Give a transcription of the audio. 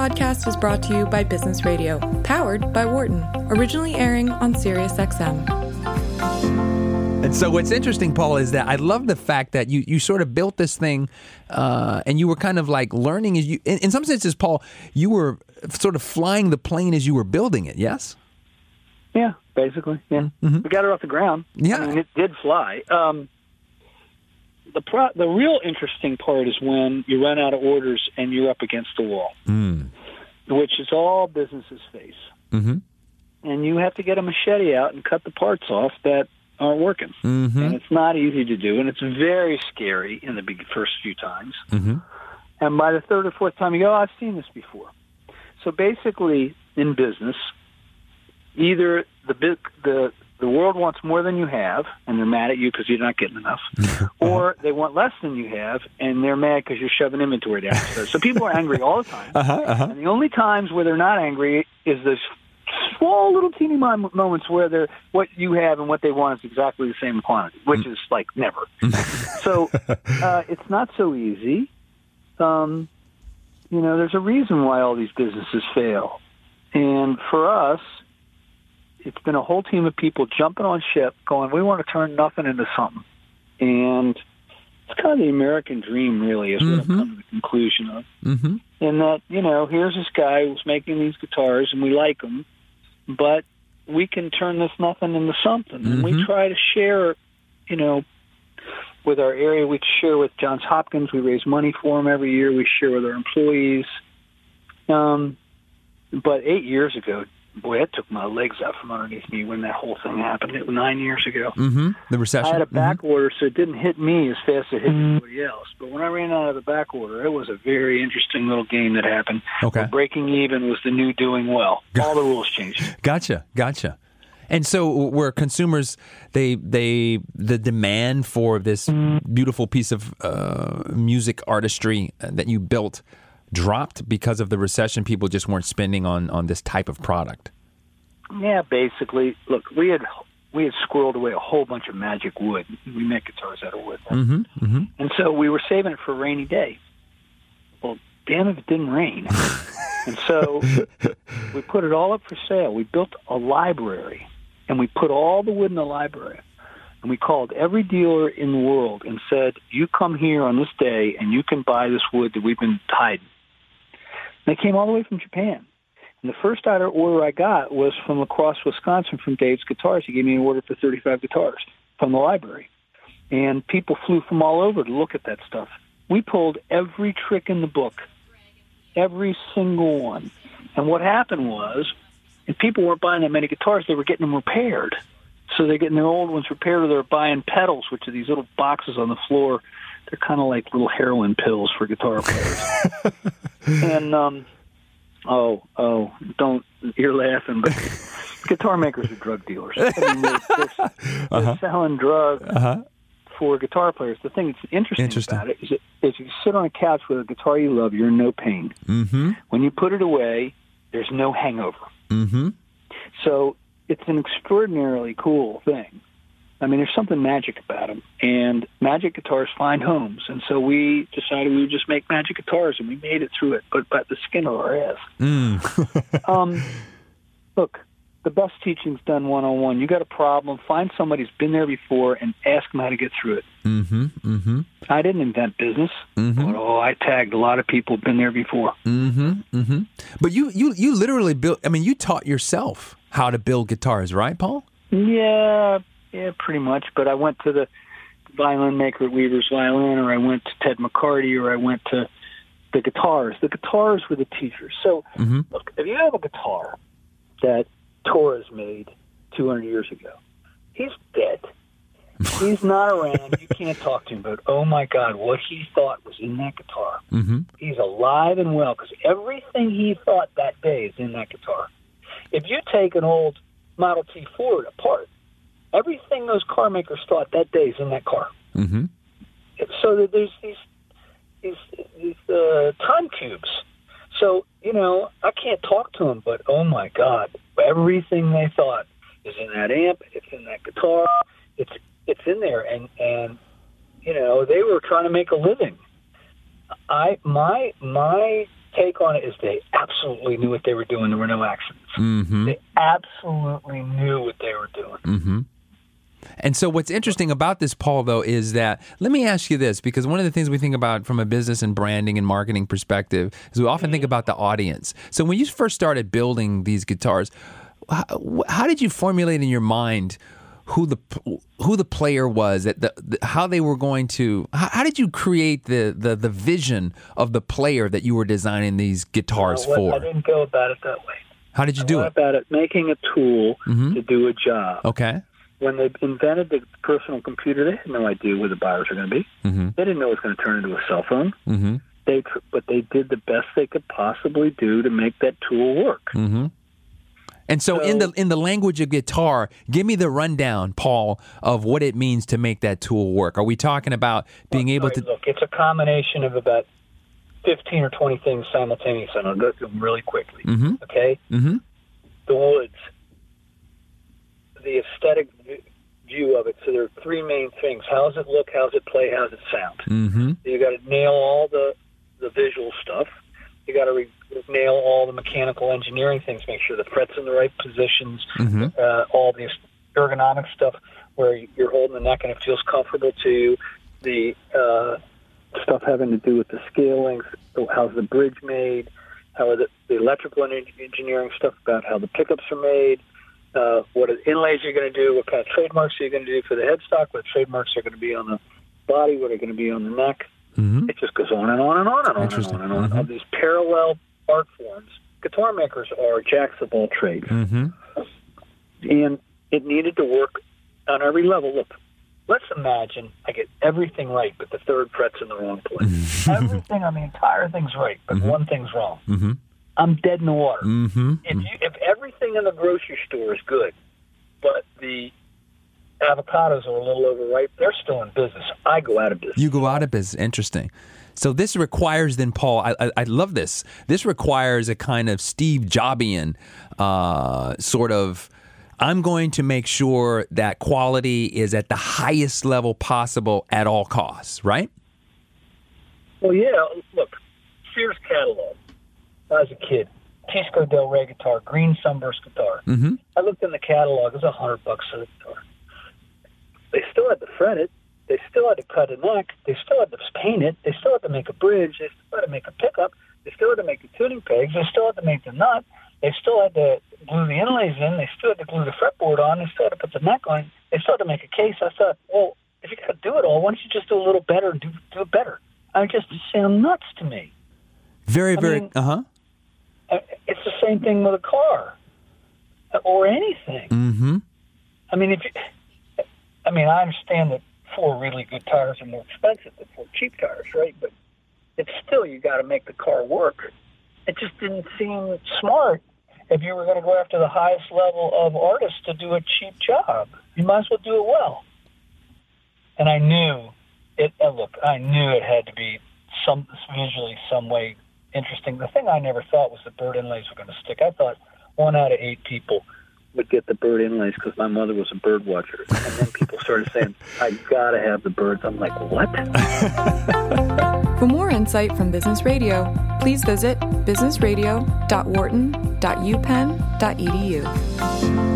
podcast is brought to you by Business Radio, powered by Wharton, originally airing on SiriusXM. And so, what's interesting, Paul, is that I love the fact that you, you sort of built this thing, uh, and you were kind of like learning as you. In, in, some senses, Paul, you were sort of flying the plane as you were building it. Yes. Yeah, basically. Yeah, mm-hmm. we got it off the ground. Yeah, I mean, it did fly. Um, the pro- the real interesting part is when you run out of orders and you're up against the wall, mm. which is all businesses face. Mm-hmm. And you have to get a machete out and cut the parts off that aren't working. Mm-hmm. And it's not easy to do, and it's very scary in the big, first few times. Mm-hmm. And by the third or fourth time, you go, oh, I've seen this before. So basically, in business, either the the the world wants more than you have, and they're mad at you because you're not getting enough, or they want less than you have, and they're mad because you're shoving inventory down. so people are angry all the time, uh-huh, uh-huh. and the only times where they're not angry is those small little teeny moments where they're what you have and what they want is exactly the same quantity, which is like never. so uh, it's not so easy. Um, you know, there's a reason why all these businesses fail, and for us it's been a whole team of people jumping on ship, going, "We want to turn nothing into something," and it's kind of the American dream, really, is what mm-hmm. I've come to the conclusion of. Mm-hmm. In that, you know, here's this guy who's making these guitars, and we like them, but we can turn this nothing into something, mm-hmm. and we try to share, you know. With our area, we share with Johns Hopkins. We raise money for them every year. We share with our employees. Um, but eight years ago, boy, that took my legs out from underneath me when that whole thing happened. It was nine years ago. Mm-hmm. The recession. I had a back mm-hmm. order, so it didn't hit me as fast as it hit anybody else. But when I ran out of the back order, it was a very interesting little game that happened. Okay. breaking even was the new doing well. All the rules changed. Gotcha, gotcha. And so, where consumers, they they the demand for this beautiful piece of uh, music artistry that you built dropped because of the recession. People just weren't spending on on this type of product. Yeah, basically. Look, we had we had squirreled away a whole bunch of magic wood. We make guitars out of wood, mm-hmm, mm-hmm. and so we were saving it for a rainy day. Well, damn if it didn't rain, and so we put it all up for sale. We built a library, and we put all the wood in the library. And we called every dealer in the world and said, "You come here on this day, and you can buy this wood that we've been hiding." They came all the way from Japan. And the first order I got was from across Wisconsin from Dave's Guitars. He gave me an order for 35 guitars from the library. And people flew from all over to look at that stuff. We pulled every trick in the book, every single one. And what happened was, and people weren't buying that many guitars, they were getting them repaired. So they're getting their old ones repaired, or they're buying pedals, which are these little boxes on the floor. They're kind of like little heroin pills for guitar players. and um, oh, oh, don't you're laughing, but guitar makers are drug dealers. I mean, they're, they're, they're Uh-huh. selling drugs Uh-huh. for guitar players. The thing that's interesting, Interesting. about it is, that if you sit on a couch with a guitar you love, you're in no pain. Mm-hmm. When you put it away, there's no hangover. Mm-hmm. So it's an extraordinarily cool thing. I mean, there's something magic about them, and magic guitars find homes. And so we decided we would just make magic guitars, and we made it through it, but by the skin of our ass. Mm. Um, look, the best teaching's done one on one. You got a problem, find somebody who's been there before, and ask them how to get through it. mm-hmm. Mm-hmm. I didn't invent business, Mhm. but oh, I tagged a lot of people who've been there before. Mm-hmm. Mm-hmm. But you, you, you literally built. I mean, you taught yourself how to build guitars, right, Paul? Yeah, yeah, pretty much. But I went to the violin maker at Weaver's Violin, or I went to Ted McCarty, or I went to the guitars. The guitars were the teachers. So, Mhm. look, if you have a guitar that Torres made 200 years ago, he's dead. He's not around. You can't talk to him. But oh my God, what he thought was in that guitar. Mm-hmm. He's alive and well because everything he thought that day is in that guitar. If you take an old Model T Ford apart, everything those car makers thought that day is in that car. Mm-hmm. So that there's these these these uh, time cubes. So you know, I can't talk to them, but oh my God, everything they thought is in that amp. It's in that guitar. It's it's in there, and and you know they were trying to make a living. I my my take on it is they absolutely knew what they were doing. There were no accidents. Mm-hmm. They absolutely knew what they were doing. Mm-hmm. And so, what's interesting about this, Paul, though, is that let me ask you this because one of the things we think about from a business and branding and marketing perspective is we often think about the audience. So, when you first started building these guitars, how, how did you formulate in your mind who the who the player was, that the, the, how they were going to? How, how, did you create the, the the vision of the player that you were designing these guitars well, for? I didn't go about it that way. How did you I do went it? About it making a tool Mhm. to do a job. Okay. When they invented the personal computer, they had no idea where the buyers were going to be. Mm-hmm. They didn't know it was going to turn into a cell phone. Mm-hmm. They, tr- but they did the best they could possibly do to make that tool work. Mm-hmm. And so, in the in the language of guitar, give me the rundown, Paul, of what it means to make that tool work. Are we talking about being able All to? look. It's a combination of about fifteen or twenty things simultaneously, and I'll go through them really quickly. Mm-hmm. Okay, Mm-hmm. the woods, the aesthetic view of it. So there are three main things: how does it look? How does it play? How does it sound? Mm-hmm. You got to nail all the the visual stuff. You got to re- nail all the mechanical engineering things. Make sure the frets in the right positions. Mm-hmm. Uh, all the ergonomic stuff where you're holding the neck and it feels comfortable to you. The uh, stuff having to do with the scale length. so How's the bridge made? How are the, the electrical and engineering stuff about how the pickups are made? Uh, what inlays you're going to do? What kind of trademarks are you going to do for the headstock? What trademarks are going to be on the body? What are going to be on the neck? Mm-hmm. It just goes on and on and on and on and on and on. Mhm. Of these parallel art forms, guitar makers are jacks of all trades, Mm-hmm. and it needed to work on every level. Look, let's imagine I get everything right, but the third fret's in the wrong place. everything on the entire thing's right, but Mhm. one thing's wrong. Mm-hmm. I'm dead in the water. Mm-hmm. If you, if everything in the grocery store is good, but the avocados are a little overripe, they're still in business. I go out of business. You go out of business. Interesting. So this requires then, Paul. I, I, I love this. This requires a kind of Steve Jobian uh, sort of. I'm going to make sure that quality is at the highest level possible at all costs. Right. Well, yeah. Look, Sears catalog. Was a kid, Teisco Del Rey guitar, green sunburst guitar. Mm-hmm. I looked in the catalog. It was a hundred bucks for the guitar. They still had to fret it. They still had to cut a neck. They still had to paint it. They still had to make a bridge. They still had to make a pickup. They still had to make the tuning pegs. They still had to make the nut. They still had to glue the inlays in. They still had to glue the fretboard on. They still had to put the neck on. They still had to make a case. I thought, well, if you got to do it all, why don't you just do a little better and do, do it better? I it just sound nuts to me. Very, I very. Uh huh. Uh, It's the same thing with a car uh, or anything. Mm-hmm. I mean, if you, I mean, I understand that four really good tires are more expensive than four cheap tires, right? But it's still you got to make the car work. It just didn't seem smart if you were going to go after the highest level of artists to do a cheap job. You might as well do it well. And I knew it. And look, I knew it had to be some visually some way interesting. The thing I never thought was the bird inlays were going to stick. I thought one out of eight people would get the bird inlays because my mother was a bird watcher. And then people started saying, I got to have the birds. I'm like, what? For more insight from Business Radio, please visit businessradio.wharton.upenn.edu.